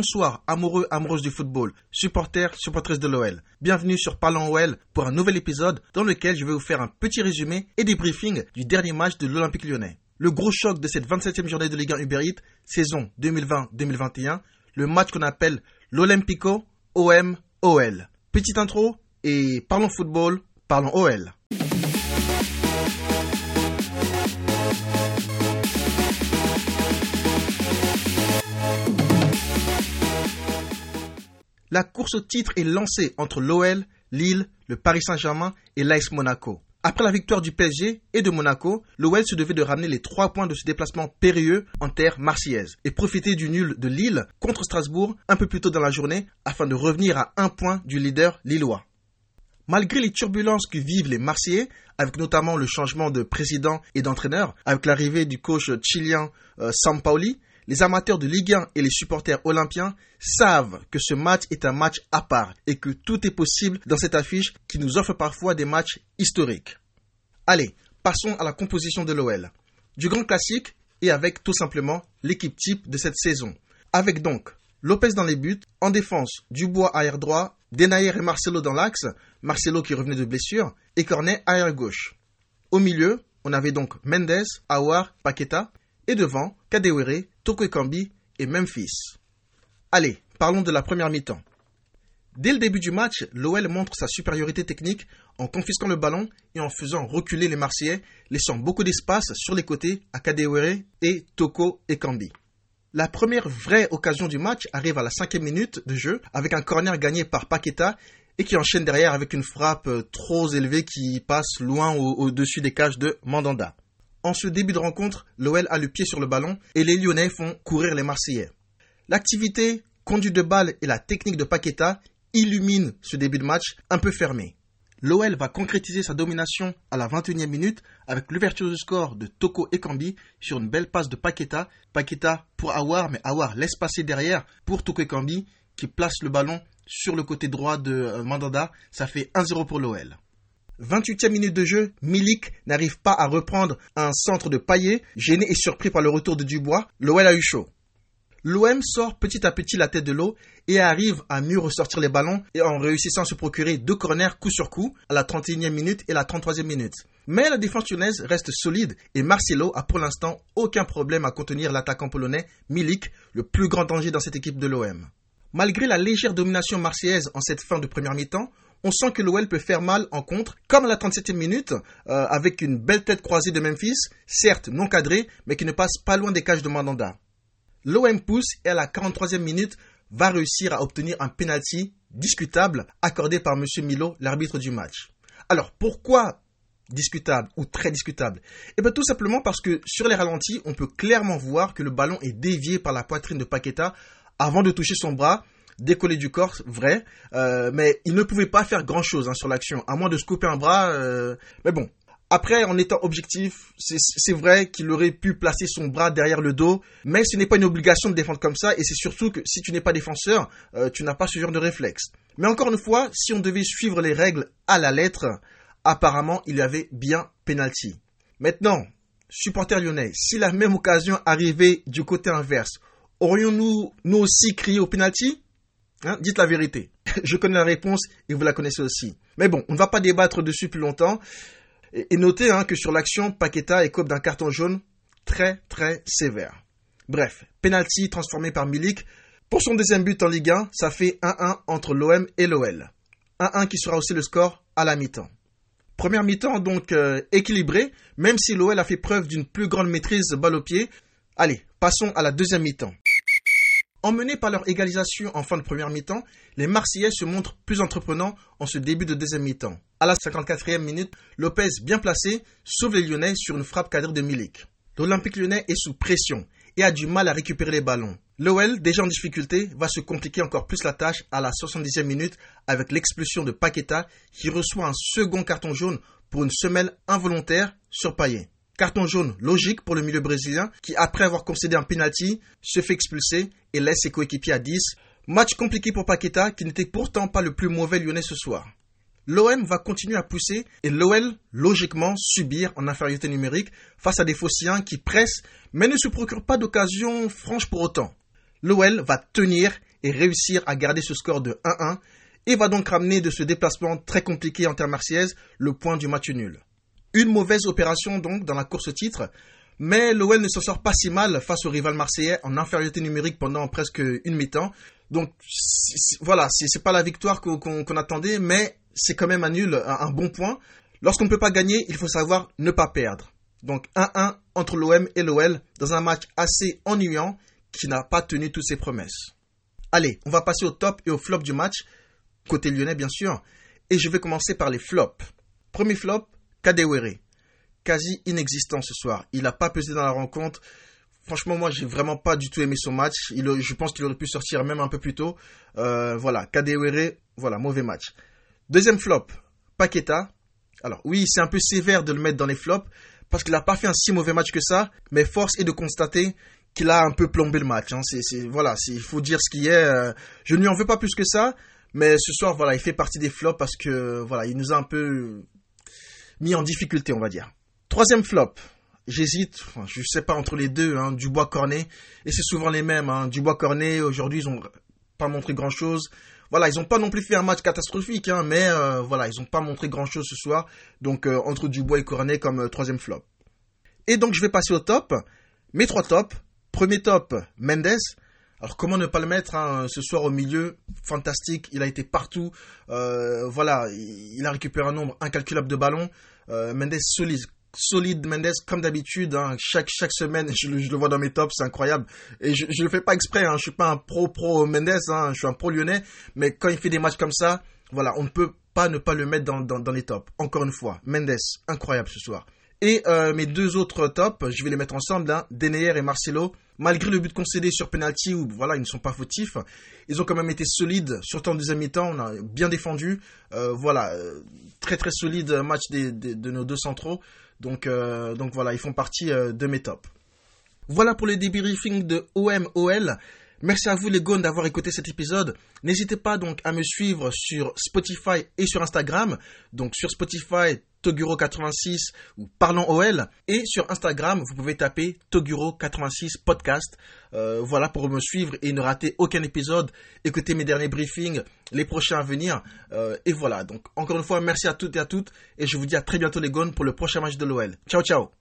Bonsoir, amoureux, amoureuses du football, supporters, supportrices de l'OL. Bienvenue sur Parlons OL pour un nouvel épisode dans lequel je vais vous faire un petit résumé et débriefing du dernier match de l'Olympique lyonnais. Le gros choc de cette 27e journée de Ligue 1 Uber Eats, saison 2020-2021, le match qu'on appelle l'Olympico OM-OL. Petite intro et parlons football, parlons OL. La course au titre est lancée entre l'OL, Lille, le Paris Saint-Germain et l'AS Monaco. Après la victoire du PSG et de Monaco, l'OL se devait de ramener les trois points de ce déplacement périlleux en terre marseillaise et profiter du nul de Lille contre Strasbourg un peu plus tôt dans la journée afin de revenir à un point du leader lillois. Malgré les turbulences que vivent les Marseillais, avec notamment le changement de président et d'entraîneur, avec l'arrivée du coach chilien euh, Sampaoli, les amateurs de Ligue 1 et les supporters olympiens savent que ce match est un match à part et que tout est possible dans cette affiche qui nous offre parfois des matchs historiques. Allez, passons à la composition de l'OL. Du grand classique et avec tout simplement l'équipe type de cette saison. Avec donc Lopez dans les buts, en défense, Dubois arrière droit, Denayer et Marcelo dans l'axe, Marcelo qui revenait de blessure, et Cornet arrière gauche. Au milieu, on avait donc Mendes, Awar, Paqueta, et devant, Kadewere, Toko Ekambi et Memphis. Allez, parlons de la première mi-temps. Dès le début du match, l'OL montre sa supériorité technique en confisquant le ballon et en faisant reculer les Marseillais, laissant beaucoup d'espace sur les côtés à Kadewere et Toko Ekambi. La première vraie occasion du match arrive à la cinquième minute de jeu avec un corner gagné par Paqueta et qui enchaîne derrière avec une frappe trop élevée qui passe loin au-dessus des cages de Mandanda. En ce début de rencontre, l'OL a le pied sur le ballon et les Lyonnais font courir les Marseillais. L'activité, conduite de balle et la technique de Paqueta illuminent ce début de match un peu fermé. L'OL va concrétiser sa domination à la 21e minute avec l'ouverture du score de Toko Ekambi sur une belle passe de Paqueta. Paqueta pour Awar, mais Awar laisse passer derrière pour Toko Ekambi qui place le ballon sur le côté droit de euh, Mandanda. Ça fait 1-0 pour l'OL. 28e minute de jeu, Milik n'arrive pas à reprendre un centre de paillet. Gêné et surpris par le retour de Dubois, l'OL a eu chaud. L'OM sort petit à petit la tête de l'eau et arrive à mieux ressortir les ballons et en réussissant à se procurer deux corners coup sur coup à la 31e minute et la 33e minute. Mais la défense lyonnaise reste solide et Marcelo a pour l'instant aucun problème à contenir l'attaquant polonais Milik, le plus grand danger dans cette équipe de l'OM. Malgré la légère domination marseillaise en cette fin de première mi-temps, on sent que l'OL peut faire mal en contre, comme à la 37e minute, euh, avec une belle tête croisée de Memphis, certes non cadrée, mais qui ne passe pas loin des cages de Mandanda. L'OM pousse et à la 43e minute va réussir à obtenir un penalty discutable accordé par M. Milo, l'arbitre du match. Alors pourquoi discutable ou très discutable? Eh bien tout simplement parce que sur les ralentis, on peut clairement voir que le ballon est dévié par la poitrine de Paqueta avant de toucher son bras décoller du corps, vrai, euh, mais il ne pouvait pas faire grand chose hein, sur l'action, à moins de se couper un bras. Euh, mais bon, après, en étant objectif, c'est vrai qu'il aurait pu placer son bras derrière le dos, mais ce n'est pas une obligation de défendre comme ça, et c'est surtout que si tu n'es pas défenseur, euh, tu n'as pas ce genre de réflexe. Mais encore une fois, si on devait suivre les règles à la lettre, apparemment, il y avait bien penalty. Maintenant, supporter lyonnais, si la même occasion arrivait du côté inverse, aurions-nous nous aussi crié au penalty? Hein, dites la vérité. Je connais la réponse et vous la connaissez aussi. Mais bon, on ne va pas débattre dessus plus longtemps. Et, notez hein, que sur l'action, Paqueta écope d'un carton jaune très très sévère. Bref, penalty transformé par Milik. Pour son deuxième but en Ligue 1, ça fait 1-1 entre l'OM et l'OL. 1-1 qui sera aussi le score à la mi-temps. Première mi-temps donc euh, équilibrée, même si l'OL a fait preuve d'une plus grande maîtrise balle au pied. Allez, passons à la deuxième mi-temps. Emmenés par leur égalisation en fin de première mi-temps, les Marseillais se montrent plus entreprenants en ce début de deuxième mi-temps. À la 54e minute, Lopez, bien placé, sauve les Lyonnais sur une frappe cadrée de Milik. L'Olympique lyonnais est sous pression et a du mal à récupérer les ballons. L'OL, déjà en difficulté, va se compliquer encore plus la tâche à la 70e minute avec l'expulsion de Paqueta qui reçoit un second carton jaune pour une semelle involontaire sur Payet. Carton jaune logique pour le milieu brésilien qui, après avoir concédé un penalty, se fait expulser et laisse ses coéquipiers à 10. Match compliqué pour Paqueta qui n'était pourtant pas le plus mauvais lyonnais ce soir. L'OM va continuer à pousser et l'OL, logiquement, subir en infériorité numérique face à des Phocéens qui pressent mais ne se procurent pas d'occasion franche pour autant. L'OL va tenir et réussir à garder ce score de 1-1 et va donc ramener de ce déplacement très compliqué en terre marseillaise le point du match nul. Une mauvaise opération donc dans la course au titre, mais l'OL ne s'en sort pas si mal face au rival marseillais en infériorité numérique pendant presque une mi-temps. Donc voilà, c'est pas la victoire qu'on attendait, mais c'est quand même un nul, un, bon point. Lorsqu'on ne peut pas gagner, il faut savoir ne pas perdre. Donc 1-1 entre l'OM et l'OL dans un match assez ennuyant qui n'a pas tenu toutes ses promesses. Allez, on va passer au top et au flop du match, côté lyonnais bien sûr, et je vais commencer par les flops. Premier flop, Kadewere. Quasi inexistant ce soir. Il n'a pas pesé dans la rencontre. Franchement, moi, j'ai vraiment pas du tout aimé son match. je pense qu'il aurait pu sortir même un peu plus tôt. Euh, voilà, Kadewere, voilà, mauvais match. Deuxième flop, Paqueta. Alors oui, c'est un peu sévère de le mettre dans les flops parce qu'il n'a pas fait un si mauvais match que ça, mais force est de constater qu'il a un peu plombé le match. Hein. Voilà, il faut dire ce qui est. Euh, je ne lui en veux pas plus que ça, mais ce soir, voilà, il fait partie des flops parce que voilà, il nous a un peu mis en difficulté, on va dire. Troisième flop, j'hésite, je sais pas entre les deux, hein, Dubois Cornet, et c'est souvent les mêmes. Hein. Dubois Cornet, aujourd'hui, ils ont pas montré grand chose. Voilà, ils n'ont pas non plus fait un match catastrophique, hein, mais euh, voilà, ils n'ont pas montré grand chose ce soir. Donc euh, entre Dubois et Cornet comme troisième flop. Et donc je vais passer au top. Mes trois tops. Premier top, Mendes. Alors comment ne pas le mettre hein, ce soir au milieu? Fantastique, il a été partout. Euh, voilà, il a récupéré un nombre incalculable de ballons. Euh, Mendes solide, solide Mendes comme d'habitude. Hein. chaque chaque semaine, je, le vois dans mes tops, c'est incroyable. Et je ne le fais pas exprès. Hein, je suis pas un pro pro Mendes. Hein, je suis un pro lyonnais. Mais quand il fait des matchs comme ça, voilà, on ne peut pas ne pas le mettre dans, dans, dans les tops. Encore une fois, Mendes, incroyable ce soir. Et euh, mes deux autres tops, je vais les mettre ensemble, hein, Deneyer et Marcelo. Malgré le but concédé sur penalty où voilà ils ne sont pas fautifs, ils ont quand même été solides, surtout en deuxième mi-temps, on a bien défendu. Euh, voilà, euh, très très solide match de nos deux centraux. Donc donc voilà, ils font partie de mes tops. Voilà pour le débriefing de OM-OL. Merci à vous les gones d'avoir écouté cet épisode. N'hésitez pas donc à me suivre sur Spotify et sur Instagram. Donc sur Spotify, Toguro86 ou Parlons OL. Et sur Instagram, vous pouvez taper Toguro86 Podcast. Euh, voilà pour me suivre et ne rater aucun épisode. Écoutez mes derniers briefings, les prochains à venir. Euh, et voilà. Donc encore une fois, merci à toutes et à toutes. Et je vous dis à très bientôt les gones pour le prochain match de l'OL. Ciao ciao